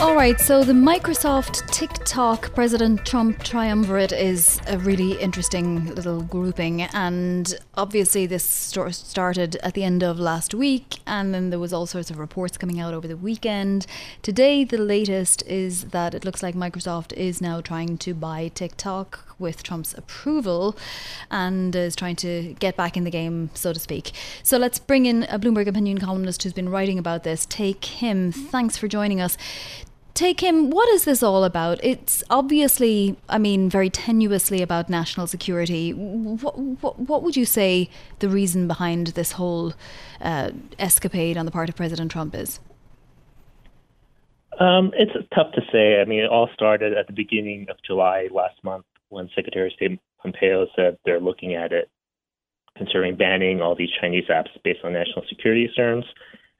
All right, so the Microsoft TikTok President Trump triumvirate is a really interesting little grouping. And obviously, this started at the end of last week, and then there was all sorts of reports coming out over the weekend. Today, the latest is that it looks like Microsoft is now trying to buy TikTok with Trump's approval and is trying to get back in the game, so to speak. So let's bring in a Bloomberg opinion columnist who's been writing about this. Tae Kim. thanks for joining us. Tae Kim, what is this all about? It's obviously, I mean, very tenuously about national security. What, what, what would you say the reason behind this whole uh, escapade on the part of President Trump is? Um, it's tough to say. I mean, it all started at the beginning of July last month when Secretary of State Pompeo said they're looking at it, considering banning all these Chinese apps based on national security concerns.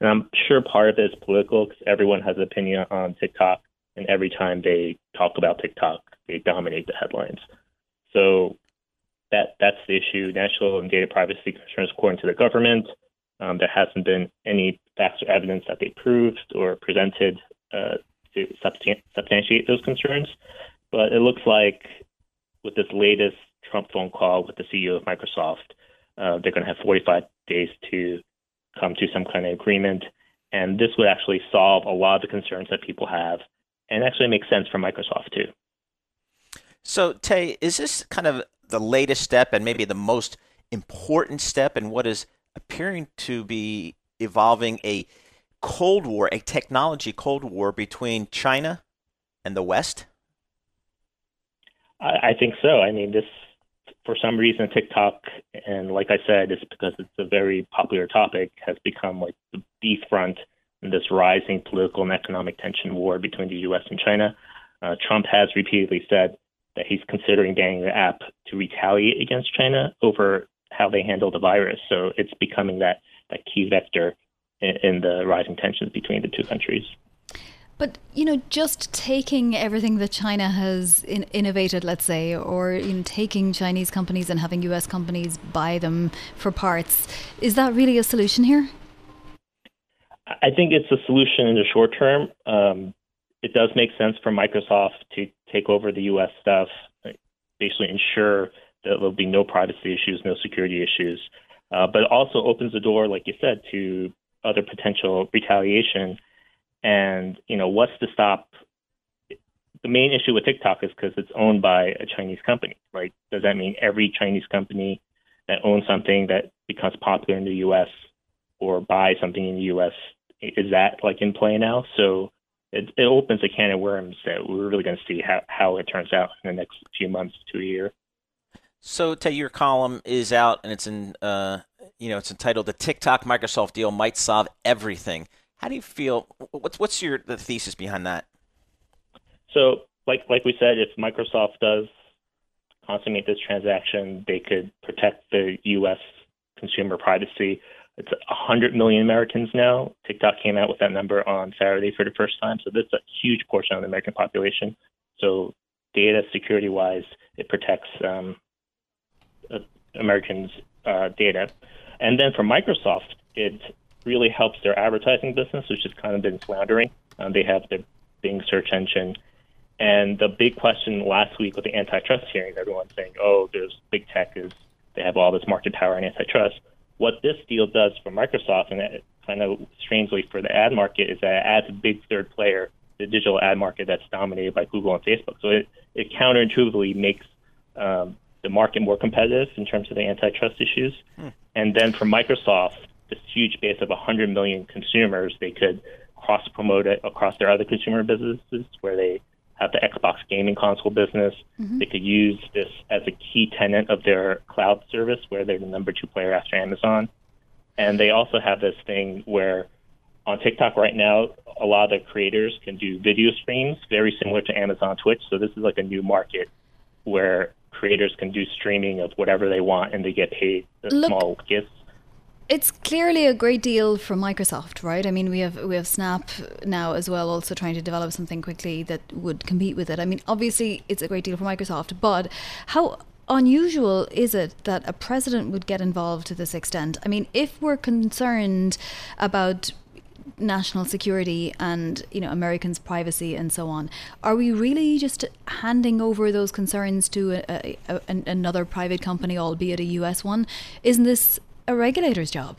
And I'm sure part of it is political because everyone has an opinion on TikTok, and every time they talk about TikTok, they dominate the headlines. So that that's the issue. National and data privacy concerns, according to the government, um, there hasn't been any facts or evidence that they proved or presented uh, to substan- substantiate those concerns. But it looks like with this latest Trump phone call with the CEO of Microsoft, uh, they're going to have 45 days to come to some kind of agreement. And this would actually solve a lot of the concerns that people have and actually make sense for Microsoft too. So, Tae, is this kind of the latest step and maybe the most important step in what is appearing to be evolving a Cold War, a technology Cold War between China and the West? I, I think so. I mean, this for some reason TikTok, and like I said, it's because it's a very popular topic, has become like the beef front in this rising political and economic tension war between the U.S. and China. Uh, Trump has repeatedly said that he's considering banning the app to retaliate against China over how they handle the virus. So it's becoming that that key vector in, in the rising tensions between the two countries. But you know, just taking everything that China has in- innovated, let's say, or know, taking Chinese companies and having U.S. companies buy them for parts, is that really a solution here? I think it's a solution in the short term. Um, it does make sense for Microsoft to take over the U.S. stuff, basically ensure that there'll be no privacy issues, no security issues. Uh, but it also opens the door, like you said, to other potential retaliation and you know, what's to stop? The main issue with TikTok is because it's owned by a Chinese company, right? Does that mean every Chinese company that owns something that becomes popular in the U.S. or buys something in the U.S. is that like in play now? So it, it opens a can of worms that we're really going to see how, how it turns out in the next few months to a year. So, Tae, your column is out, and it's in, uh, you know, it's entitled "The TikTok Microsoft Deal Might Solve Everything." How do you feel? What's what's your the thesis behind that? So, like like we said, if Microsoft does consummate this transaction, they could protect the U.S. consumer privacy. It's 100 million Americans now. TikTok came out with that number on Saturday for the first time. So that's a huge portion of the American population. So data security wise, it protects um, uh, Americans' uh, data. And then for Microsoft, it really helps their advertising business, which has kind of been floundering. Um, they have their Bing search engine. And the big question last week with the antitrust hearings, everyone's saying, oh, there's big tech is they have all this market power and antitrust. What this deal does for Microsoft and it kind of strangely for the ad market is that it adds a big third player, the digital ad market that's dominated by Google and Facebook. So it, it counterintuitively makes um, the market more competitive in terms of the antitrust issues. Hmm. And then for Microsoft, this huge base of 100 million consumers, they could cross promote it across their other consumer businesses where they have the Xbox gaming console business. Mm-hmm. They could use this as a key tenant of their cloud service where they're the number two player after Amazon. And they also have this thing where on TikTok right now, a lot of the creators can do video streams very similar to Amazon Twitch. So this is like a new market where creators can do streaming of whatever they want and they get paid Look, small gifts It's clearly a great deal for Microsoft, right? I mean, we have we have Snap now as well, also trying to develop something quickly that would compete with it. I mean, obviously, it's a great deal for Microsoft, but how unusual is it that a president would get involved to this extent? I mean, if we're concerned about national security and you know Americans' privacy and so on. Are we really just handing over those concerns to a, a, a, another private company, albeit a U.S. one? Isn't this a regulator's job?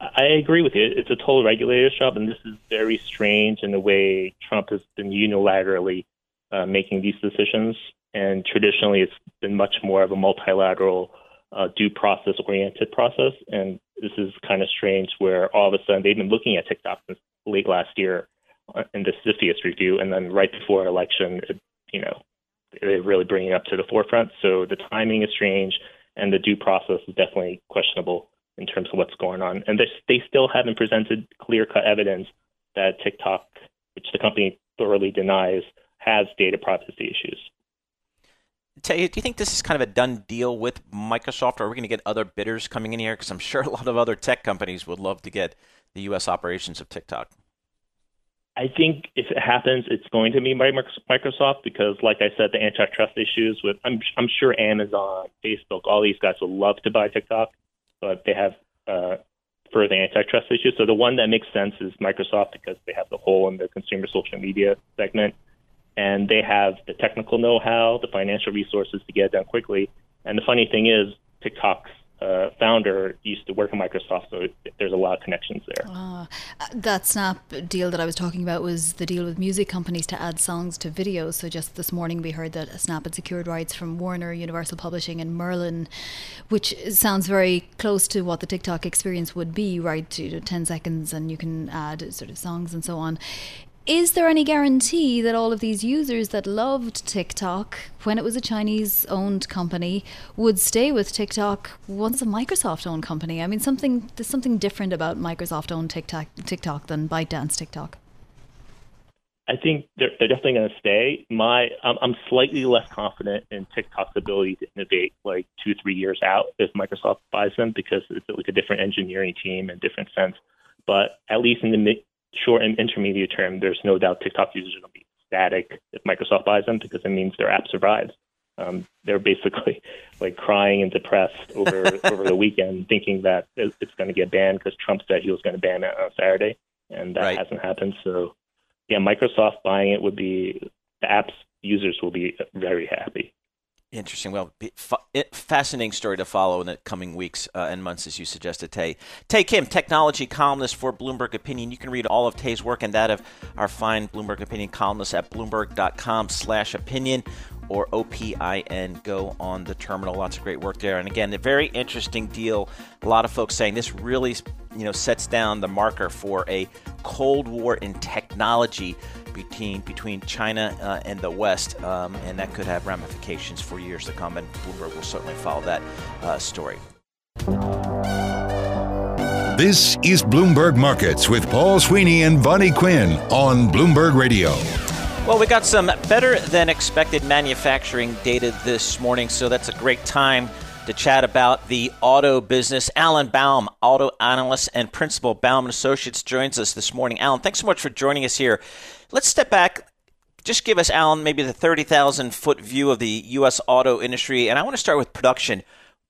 I agree with you. It's a total regulator's job, and this is very strange in the way Trump has been unilaterally uh, making these decisions. And traditionally, it's been much more of a multilateral uh, due process oriented process. And this is kind of strange where all of a sudden they've been looking at TikTok since late last year uh, in the CFIUS review. And then right before election, it, you know, they're really bringing it up to the forefront. So the timing is strange and the due process is definitely questionable in terms of what's going on. And they, still haven't presented clear cut evidence that TikTok, which the company thoroughly denies, has data privacy issues. Do you think this is kind of a done deal with Microsoft, or are we going to get other bidders coming in here? Because I'm sure a lot of other tech companies would love to get the U.S. operations of TikTok. I think if it happens, it's going to be by Microsoft because, like I said, the antitrust issues with I'm I'm sure Amazon, Facebook, all these guys would love to buy TikTok, but they have uh, further antitrust issues. So the one that makes sense is Microsoft because they have the hole in the consumer social media segment, and they have the technical know-how, the financial resources to get it done quickly. And the funny thing is, TikTok's uh, founder used to work at Microsoft, so there's a lot of connections there. Uh, that Snap deal that I was talking about was the deal with music companies to add songs to videos. So just this morning we heard that Snap had secured rights from Warner, Universal Publishing, and Merlin, which sounds very close to what the TikTok experience would be, right? To 10 seconds, and you can add sort of songs and so on. Is there any guarantee that all of these users that loved TikTok when it was a Chinese owned company would stay with TikTok once a Microsoft owned company? I mean, something there's something different about Microsoft owned TikTok, TikTok than ByteDance TikTok. I think they're, they're definitely going to stay. My, I'm, I'm slightly less confident in TikTok's ability to innovate like two, three years out if Microsoft buys them because it's like a different engineering team and different sense. But at least in the short and intermediate term, there's no doubt TikTok users to be static if Microsoft buys them because it means their app survives. Um, they're basically like crying and depressed over over the weekend, thinking that it's going to get banned because Trump said he was going to ban it on Saturday, and that right. hasn't happened. So, yeah, Microsoft buying it would be the app's users will be very happy. Interesting. Well, fascinating story to follow in the coming weeks uh, and months, as you suggested, Tae. Tae Kim, technology columnist for Bloomberg Opinion. You can read all of Tae's work and that of our fine Bloomberg Opinion columnist at bloomberg.com/opinion or OPIN. Go on the terminal. Lots of great work there. And again, a very interesting deal. A lot of folks saying this really, you know, sets down the marker for a Cold War in technology between between China uh, and the West, um, and that could have ramifications for years to come. And Bloomberg will certainly follow that uh, story. This is Bloomberg Markets with Paul Sweeney and Vonnie Quinn on Bloomberg Radio. Well, we got some better than expected manufacturing data this morning, so that's a great time to chat about the auto business. Alan Baum, auto analyst and principal Baum Associates, joins us this morning. Alan, thanks so much for joining us here. Let's step back. Just give us, Alan, maybe the 30,000 foot view of the U.S. auto industry. And I want to start with production.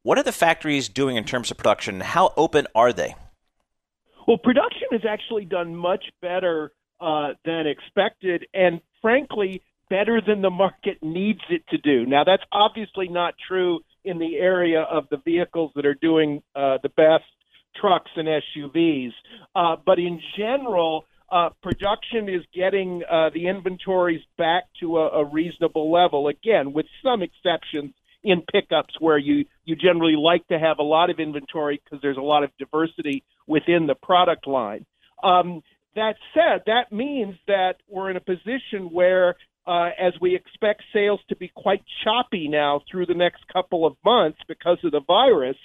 What are the factories doing in terms of production? How open are they? Well, production has actually done much better uh, than expected, and frankly, better than the market needs it to do. Now, that's obviously not true in the area of the vehicles that are doing uh, the best, trucks and SUVs. Uh, but in general, uh, production is getting uh, the inventories back to a, a reasonable level. Again, with some exceptions in pickups where you you generally like to have a lot of inventory because there's a lot of diversity within the product line. Um, that said, that means that we're in a position where, uh, as we expect sales to be quite choppy now through the next couple of months because of the virus,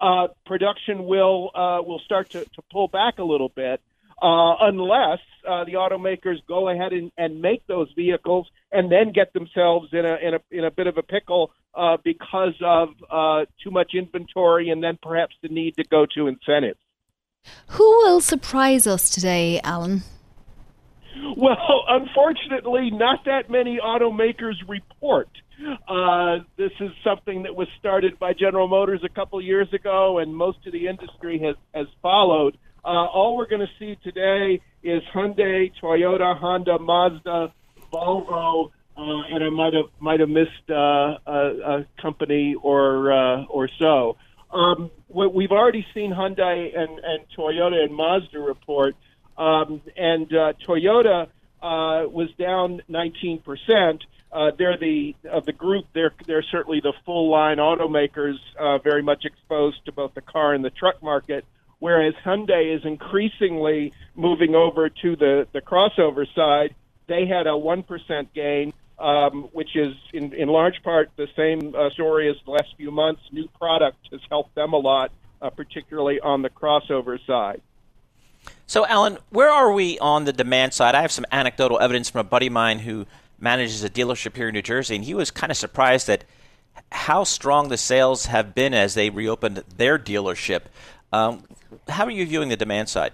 uh, production will uh, will start to, to pull back a little bit uh, unless uh, the automakers go ahead and, and make those vehicles and then get themselves in a in a in a bit of a pickle uh, because of uh, too much inventory and then perhaps the need to go to incentives. Who will surprise us today, Alan? Well, unfortunately, not that many automakers report. Uh, this is something that was started by General Motors a couple years ago, and most of the industry has, has followed. Uh, all we're going to see today is Hyundai, Toyota, Honda, Mazda, Volvo, uh, and I might have might have missed uh, a, a company or uh, or so. Um, we've already seen Hyundai and, and Toyota and Mazda report, um, and uh, Toyota uh, was down 19 percent. Uh, they're the of the group. They're they're certainly the full line automakers, uh, very much exposed to both the car and the truck market. Whereas Hyundai is increasingly moving over to the the crossover side. They had a one percent gain um, which is in, in large part the same uh, story as the last few months. New product has helped them a lot, uh, particularly on the crossover side. So, Alan, where are we on the demand side? I have some anecdotal evidence from a buddy of mine who manages a dealership here in New Jersey, and he was kind of surprised at how strong the sales have been as they reopened their dealership. Um, how are you viewing the demand side?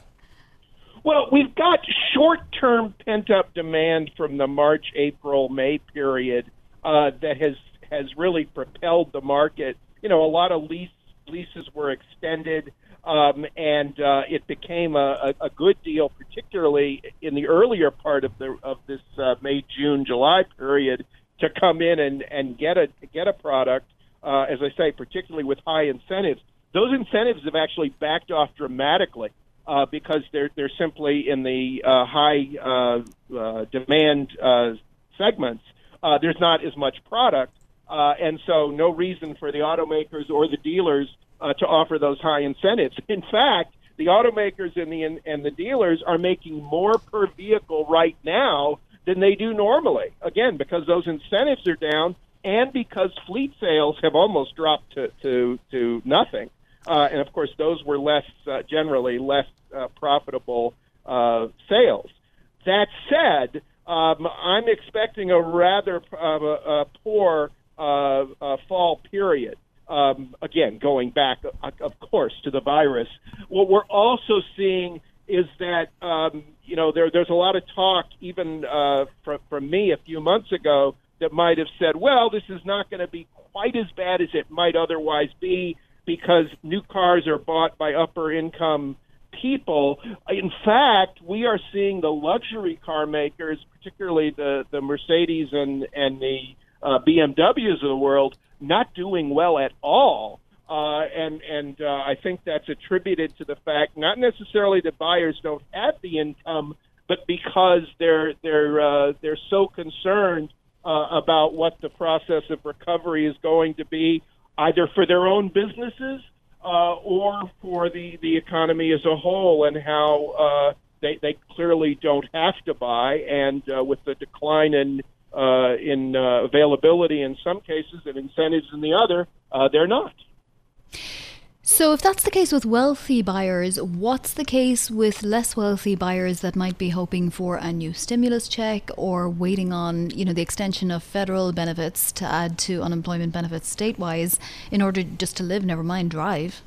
Well, we've got short-term pent-up demand from the March, April, May period uh, that has has really propelled the market. You know, a lot of lease leases were extended, um, and uh, it became a, a, a good deal, particularly in the earlier part of the of this uh, May, June, July period, to come in and and get a get a product. Uh, as I say, particularly with high incentives, those incentives have actually backed off dramatically uh, because they're they're simply in the uh, high uh, uh, demand uh, segments. Uh, there's not as much product, uh, and so no reason for the automakers or the dealers uh, to offer those high incentives. In fact, the automakers and the and the dealers are making more per vehicle right now than they do normally. Again, because those incentives are down, and because fleet sales have almost dropped to to, to nothing. Uh, and of course, those were less uh, generally less uh, profitable uh, sales. That said, um, I'm expecting a rather uh, poor uh, uh, fall period. Um, again, going back, of course, to the virus. What we're also seeing is that um, you know there, there's a lot of talk, even from, from me a few months ago, that might have said, well, this is not going to be quite as bad as it might otherwise be because new cars are bought by upper income people. In fact, we are seeing the luxury car makers, particularly the, the Mercedes and, and the uh, BMWs of the world, not doing well at all. Uh, and and uh, I think that's attributed to the fact not necessarily that buyers don't have the income, but because they're they're uh, they're so concerned uh, about what the process of recovery is going to be, either for their own businesses uh, or for the, the economy as a whole and how uh, they, they clearly don't have to buy. And uh, with the decline in, uh, in uh, availability in some cases and incentives in the other, uh, they're not. So, if that's the case with wealthy buyers, what's the case with less wealthy buyers that might be hoping for a new stimulus check or waiting on, you know, the extension of federal benefits to add to unemployment benefits state-wise in order just to live, never mind drive?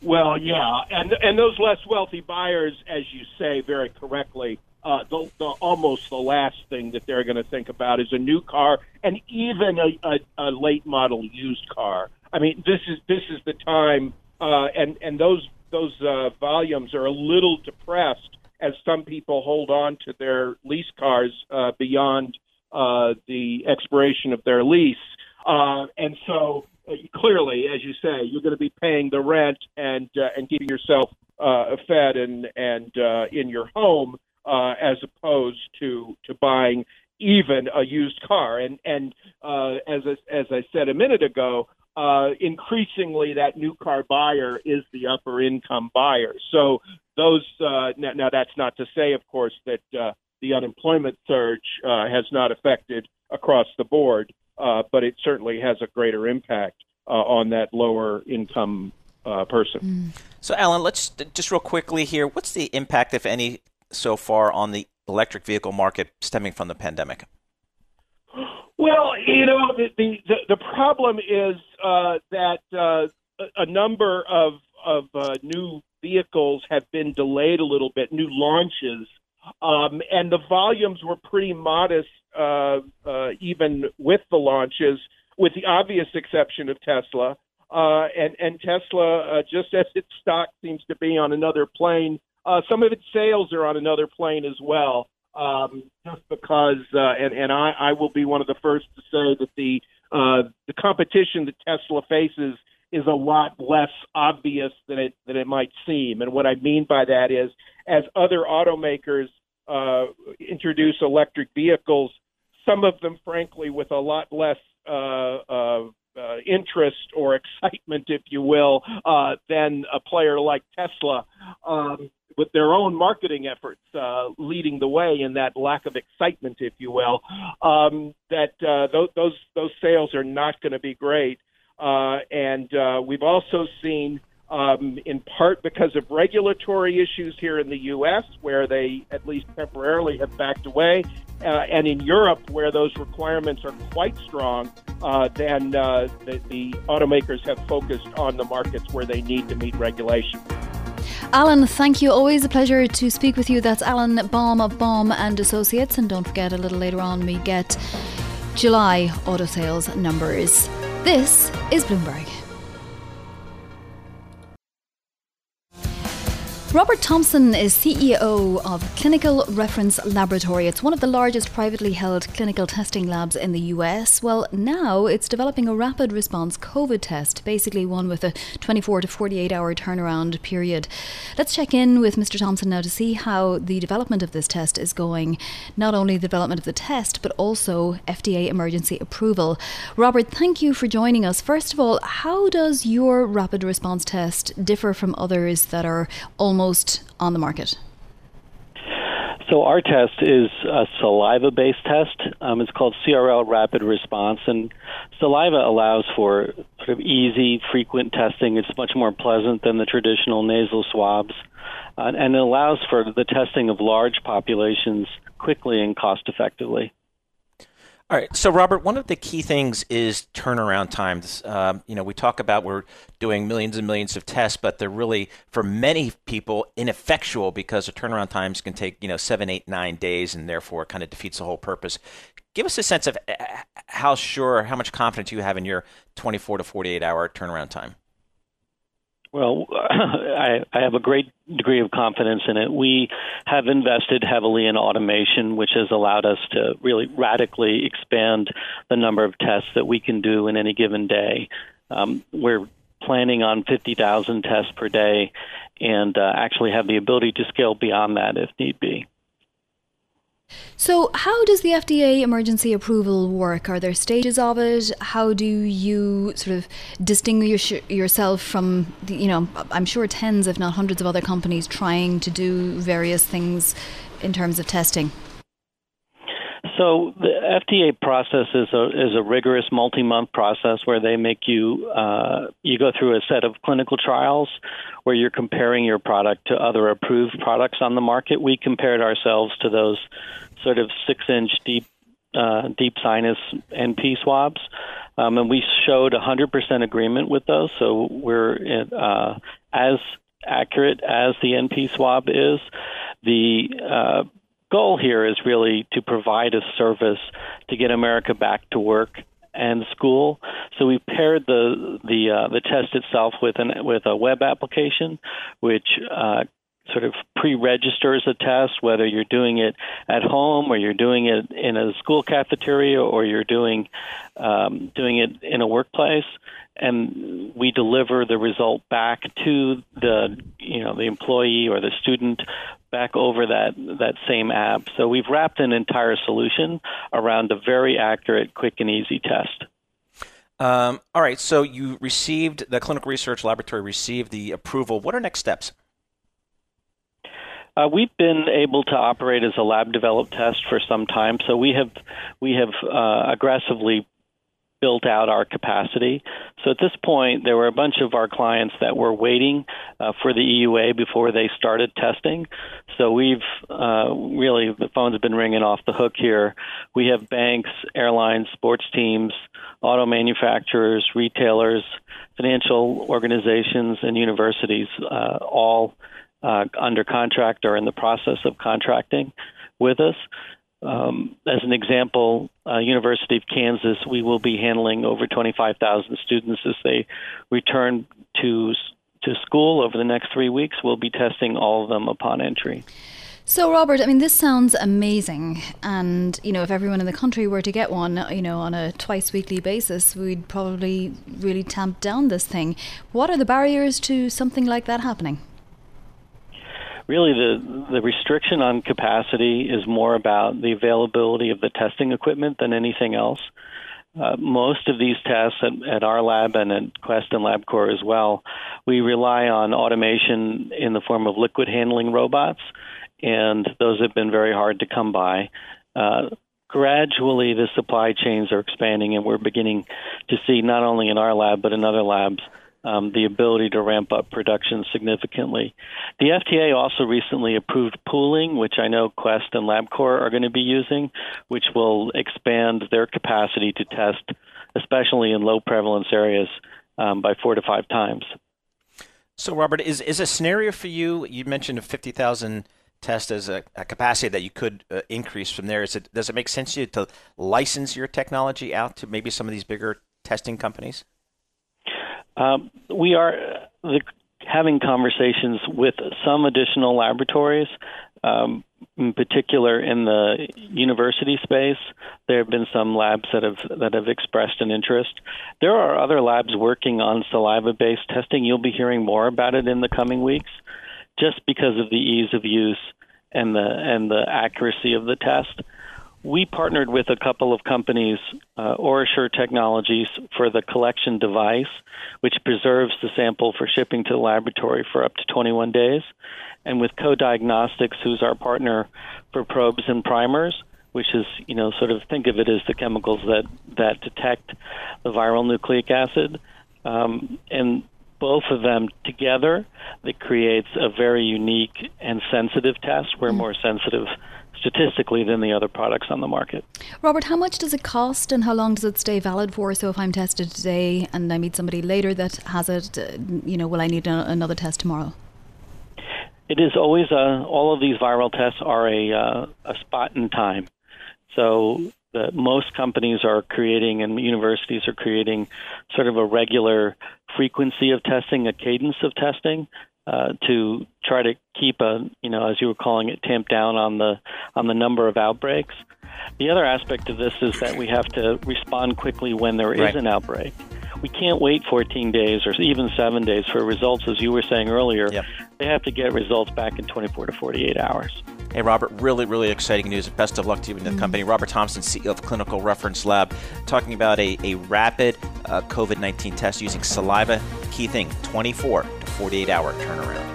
Well, yeah, and and those less wealthy buyers, as you say very correctly, uh, the, the almost the last thing that they're going to think about is a new car and even a, a, a late model used car. I mean, this is this is the time, uh, and and those those uh, volumes are a little depressed as some people hold on to their lease cars uh, beyond uh, the expiration of their lease, uh, and so uh, clearly, as you say, you're going to be paying the rent and uh, and keeping yourself uh, fed and and uh, in your home uh, as opposed to to buying even a used car. And and uh, as as I said a minute ago, uh, increasingly that new car buyer is the upper income buyer. So those uh, now, now, that's not to say, of course, that uh, the unemployment surge uh, has not affected across the board, uh, but it certainly has a greater impact uh, on that lower income person. Mm. So, Alan, let's just real quickly here. What's the impact, if any, so far on the electric vehicle market stemming from the pandemic? Well, you know, the the, the problem is uh, that uh, a number of of uh, new vehicles have been delayed a little bit, new launches, um, and the volumes were pretty modest, uh, uh, even with the launches, with the obvious exception of Tesla. Uh, and and Tesla, uh, just as its stock seems to be on another plane, uh, some of its sales are on another plane as well. Um, just because, uh, and and I, I will be one of the first to say that the uh, the competition that Tesla faces is a lot less obvious than it than it might seem. And what I mean by that is, as other automakers uh, introduce electric vehicles, some of them, frankly, with a lot less uh, uh, uh, interest or excitement, if you will, uh, than a player like Tesla, um, with their own marketing efforts uh, leading the way in that lack of excitement, if you will. Um, that uh, th- those those sales are not going to be great, uh, and uh, we've also seen. Um, in part because of regulatory issues here in the U.S., where they at least temporarily have backed away, uh, and in Europe, where those requirements are quite strong, uh, then uh, the, the automakers have focused on the markets where they need to meet regulation. Alan, thank you. Always a pleasure to speak with you. That's Alan Baum of Baum and Associates. And don't forget, a little later on, we get July auto sales numbers. This is Bloomberg. Robert Thompson is CEO of Clinical Reference Laboratory. It's one of the largest privately held clinical testing labs in the US. Well, now it's developing a rapid response COVID test, basically one with a 24 to 48 hour turnaround period. Let's check in with Mr. Thompson now to see how the development of this test is going. Not only the development of the test, but also FDA emergency approval. Robert, thank you for joining us. First of all, how does your rapid response test differ from others that are almost on the market? So our test is a saliva-based test. Um, it's called CRL Rapid Response, and saliva allows for sort of easy, frequent testing. It's much more pleasant than the traditional nasal swabs, uh, and it allows for the testing of large populations quickly and cost-effectively. All right. So, Robert, one of the key things is turnaround times. Um, you know, we talk about we're doing millions and millions of tests, but they're really, for many people, ineffectual because the turnaround times can take, you know, seven, eight, nine days, and therefore kind of defeats the whole purpose. Give us a sense of uh, how sure, how much confidence you have in your 24 to 48 hour turnaround time. Well, I, I have a great degree of confidence in it. We have invested heavily in automation, which has allowed us to really radically expand the number of tests that we can do in any given day. Um, we're planning on 50,000 tests per day and uh, actually have the ability to scale beyond that if need be. So, how does the FDA emergency approval work? Are there stages of it? How do you sort of distinguish yourself from, the, you know, I'm sure tens, if not hundreds of other companies trying to do various things in terms of testing? So the FDA process is a is a rigorous multi-month process where they make you uh, you go through a set of clinical trials where you're comparing your product to other approved products on the market. We compared ourselves to those sort of six-inch deep uh, deep sinus NP swabs, um, and we showed 100% agreement with those. So we're uh, as accurate as the NP swab is. The uh, goal here is really to provide a service to get America back to work and school. So we paired the the uh, the test itself with an with a web application, which uh, sort of pre-registers a test, whether you're doing it at home or you're doing it in a school cafeteria or you're doing um, doing it in a workplace, and we deliver the result back to the you know the employee or the student back over that that same app. So we've wrapped an entire solution around a very accurate, quick, and easy test. Um, all right. So you received the clinical research laboratory received the approval. What are next steps? Uh, we've been able to operate as a lab developed test for some time, so we have we have uh, aggressively built out our capacity. So at this point, there were a bunch of our clients that were waiting uh, for the EUA before they started testing. So we've uh, really, the phone's been ringing off the hook here. We have banks, airlines, sports teams, auto manufacturers, retailers, financial organizations, and universities uh, all uh, under contract or in the process of contracting with us. Um, as an example, uh, University of Kansas, we will be handling over 25,000 students as they return to to school over the next three weeks. We'll be testing all of them upon entry. So, Robert, I mean, this sounds amazing. And, you know, if everyone in the country were to get one, you know, on a twice weekly basis, we'd probably really tamp down this thing. What are the barriers to something like that happening? Really the the restriction on capacity is more about the availability of the testing equipment than anything else. Uh, most of these tests at, at, our lab and at Quest and LabCorp as well, we rely on automation in the form of liquid handling robots, and those have been very hard to come by. Uh, gradually, the supply chains are expanding, and we're beginning to see not only in our lab but in other labs um, the ability to ramp up production significantly. The FDA also recently approved pooling, which I know Quest and LabCorp are going to be using, which will expand their capacity to test, especially in low prevalence areas, um, by four to five times. So, Robert, is is a scenario for you? You mentioned a fifty thousand test as a, a, capacity that you could uh, increase from there. Is it does it make sense to you to license your technology out to maybe some of these bigger testing companies? Um, we are the, having conversations with some additional laboratories. Um, in particular, in the university space, there have been some labs that have that have expressed an interest. There are other labs working on saliva-based testing. You'll be hearing more about it in the coming weeks, just because of the ease of use and the and the accuracy of the test we partnered with a couple of companies, uh, OraSure Technologies, for the collection device, which preserves the sample for shipping to the laboratory for up to 21 days, and with Co-Diagnostics, who's our partner for probes and primers, which is, you know, sort of think of it as the chemicals that that detect the viral nucleic acid, um, and both of them together, that creates a very unique and sensitive test. We're mm. more sensitive statistically than the other products on the market. Robert, how much does it cost and how long does it stay valid for? So if I'm tested today and I meet somebody later that has it, uh, you know, will I need a, another test tomorrow? It is always a, uh, all of these viral tests are a, uh, a spot in time. So the, most companies are creating and universities are creating sort of a regular frequency of testing, a cadence of testing uh, to try to keep a, you know, as you were calling it, tamp down on the on the number of outbreaks. The other aspect of this is that we have to respond quickly when there is right. an outbreak. We can't wait 14 days or even seven days for results, as you were saying earlier. Yep. They have to get results back in 24 to 48 hours. Hey, Robert, really, really exciting news. Best of luck to you and the company. Robert Thompson, CEO of Clinical Reference Lab, talking about a, a rapid uh, COVID 19 test using saliva. Key thing 24 to 48 hour turnaround.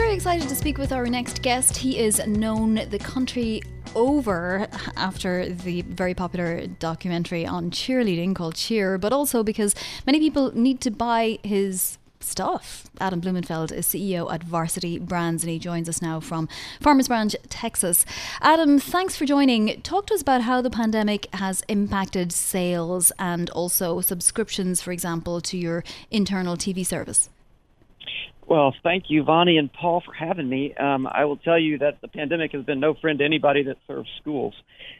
Very excited to speak with our next guest. He is known the country over after the very popular documentary on cheerleading called Cheer, but also because many people need to buy his stuff. Adam Blumenfeld is CEO at Varsity Brands and he joins us now from Farmers Branch, Texas. Adam, thanks for joining. Talk to us about how the pandemic has impacted sales and also subscriptions, for example, to your internal TV service. Well, thank you, Vonnie and Paul, for having me. Um, I will tell you that the pandemic has been no friend to anybody that serves schools,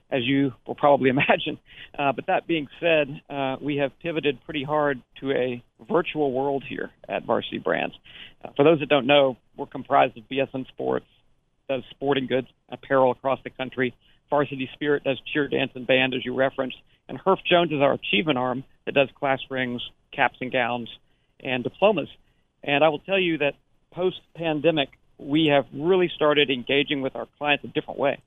as you will probably imagine. Uh, but that being said, uh, we have pivoted pretty hard to a virtual world here at Varsity Brands. Uh, for those that don't know, we're comprised of BSN Sports, does sporting goods, apparel across the country. Varsity Spirit does cheer, dance, and band, as you referenced. And Herff Jones is our achievement arm that does class rings, caps and gowns, and diplomas. And I will tell you that post pandemic, we have really started engaging with our clients a different way.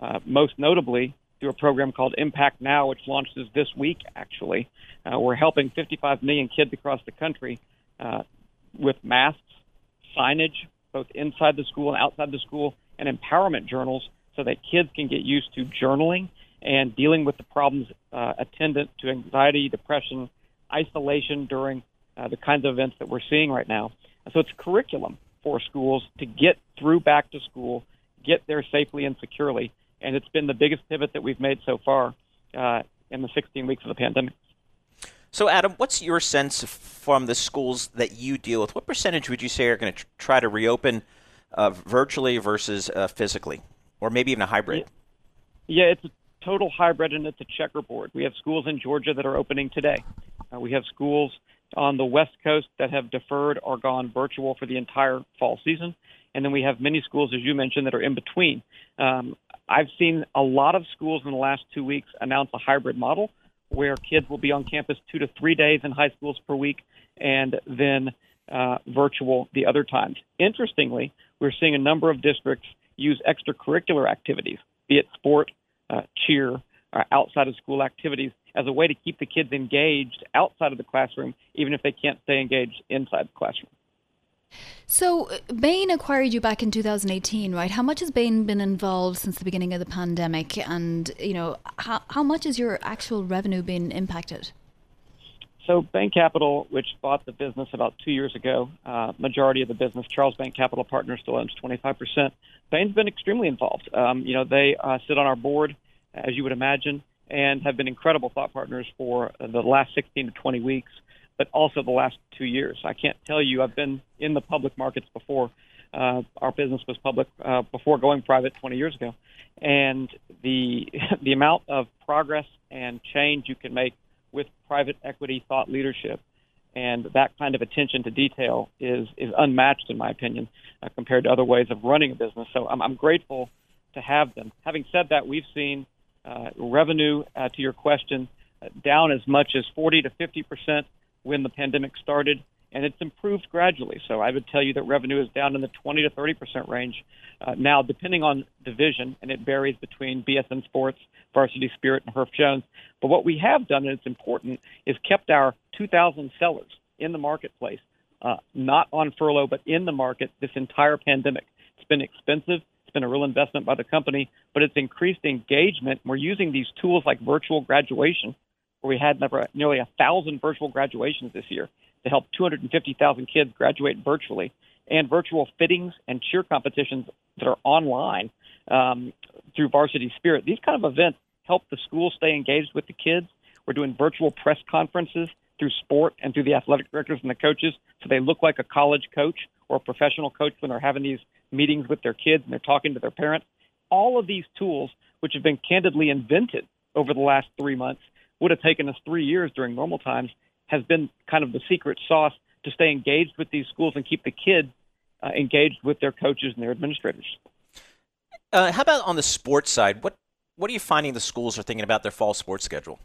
Uh, most notably, through a program called Impact Now, which launches this week, actually. Uh, we're helping 55 million kids across the country uh, with masks, signage, both inside the school and outside the school, and empowerment journals so that kids can get used to journaling and dealing with the problems uh, attendant to anxiety, depression, isolation during uh, the kinds of events that we're seeing right now. So it's curriculum for schools to get through back to school, get there safely and securely. And it's been the biggest pivot that we've made so far uh, in the 16 weeks of the pandemic. So, Adam, what's your sense from the schools that you deal with? What percentage would you say are going to try to reopen uh, virtually versus uh, physically, or maybe even a hybrid? Yeah, it's a total hybrid and it's a checkerboard. We have schools in Georgia that are opening today. Uh, we have schools on the West Coast that have deferred or gone virtual for the entire fall season. And then we have many schools, as you mentioned, that are in between. Um, I've seen a lot of schools in the last two weeks announce a hybrid model where kids will be on campus two to three days in high schools per week and then uh, virtual the other times. Interestingly, we're seeing a number of districts use extracurricular activities, be it sport, uh, cheer, or outside of school activities, as a way to keep the kids engaged outside of the classroom, even if they can't stay engaged inside the classroom. So, uh, Bain acquired you back in 2018, right? How much has Bain been involved since the beginning of the pandemic? And, you know, how, how much has your actual revenue been impacted? So, Bain Capital, which bought the business about two years ago, uh, majority of the business, Charlesbank Capital Partners still owns 25%. Bain's been extremely involved. Um, you know, they uh, sit on our board, as you would imagine, and have been incredible thought partners for the last 16 to 20 weeks but also the last two years. I can't tell you, I've been in the public markets before. Uh, our business was public uh, before going private 20 years ago, and the the amount of progress and change you can make with private equity thought leadership and that kind of attention to detail is is unmatched in my opinion uh, compared to other ways of running a business. So I'm, I'm grateful to have them. Having said that, we've seen uh, revenue uh, to your question uh, down as much as 40 to 50 percent when the pandemic started, and it's improved gradually. So I would tell you that revenue is down in the 20 to 30 percent range uh, now, depending on division, and it varies between BSN Sports, Varsity Spirit, and Herff Jones. But what we have done, and it's important, is kept our 2,000 sellers in the marketplace, uh, not on furlough, but in the market this entire pandemic. It's been expensive. It's been a real investment by the company, but it's increased engagement. We're using these tools like virtual graduation where we had nearly a thousand virtual graduations this year to help 250,000 kids graduate virtually, and virtual fittings and cheer competitions that are online um, through Varsity Spirit. These kind of events help the school stay engaged with the kids. We're doing virtual press conferences through sport and through the athletic directors and the coaches, so they look like a college coach or a professional coach when they're having these meetings with their kids and they're talking to their parents. All of these tools, which have been candidly invented over the last three months, would have taken us three years during normal times has been kind of the secret sauce to stay engaged with these schools and keep the kids uh, engaged with their coaches and their administrators. Uh, how about on the sports side? What what are you finding the schools are thinking about their fall sports schedule?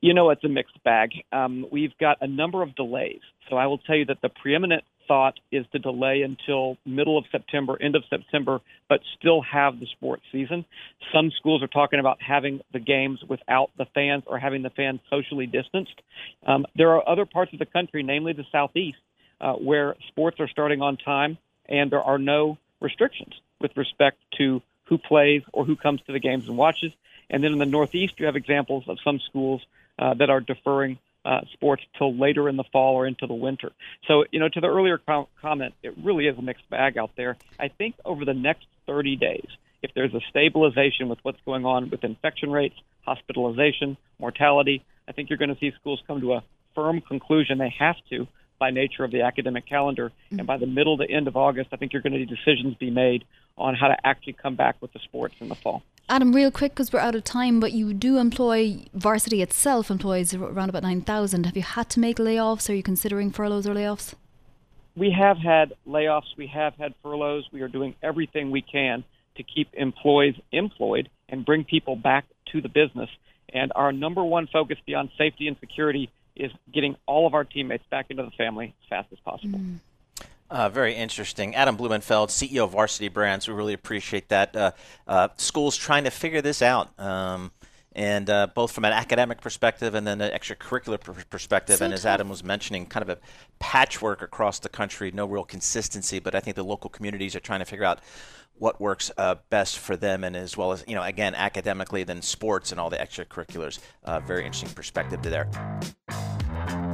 You know, it's a mixed bag. Um, we've got a number of delays. So I will tell you that the preeminent thought is to delay until middle of September, end of September, but still have the sports season. Some schools are talking about having the games without the fans or having the fans socially distanced. Um, there are other parts of the country, namely the southeast, uh, where sports are starting on time and there are no restrictions with respect to who plays or who comes to the games and watches. And then in the Northeast, you have examples of some schools uh, that are deferring uh, sports till later in the fall or into the winter. So, you know, to the earlier com- comment, it really is a mixed bag out there. I think over the next 30 days, if there's a stabilization with what's going on with infection rates, hospitalization, mortality, I think you're going to see schools come to a firm conclusion. They have to by nature of the academic calendar. And by the middle to end of August, I think you're going to see decisions be made on how to actually come back with the sports in the fall. Adam, real quick because we're out of time, but you do employ varsity itself employs around about nine thousand. Have you had to make layoffs? Are you considering furloughs or layoffs? We have had layoffs. We have had furloughs. We are doing everything we can to keep employees employed and bring people back to the business. And our number one focus beyond safety and security is getting all of our teammates back into the family as fast as possible. Mm. Uh, very interesting. Adam Blumenfeld, CEO of Varsity Brands. We really appreciate that. Uh, uh, schools trying to figure this out. Um, and uh, both from an academic perspective and then an extracurricular pr- perspective. So and as tough. Adam was mentioning, kind of a patchwork across the country, no real consistency. But I think the local communities are trying to figure out what works uh, best for them, and as well as you know, again, academically, then sports and all the extracurriculars. Uh, very interesting perspective to there.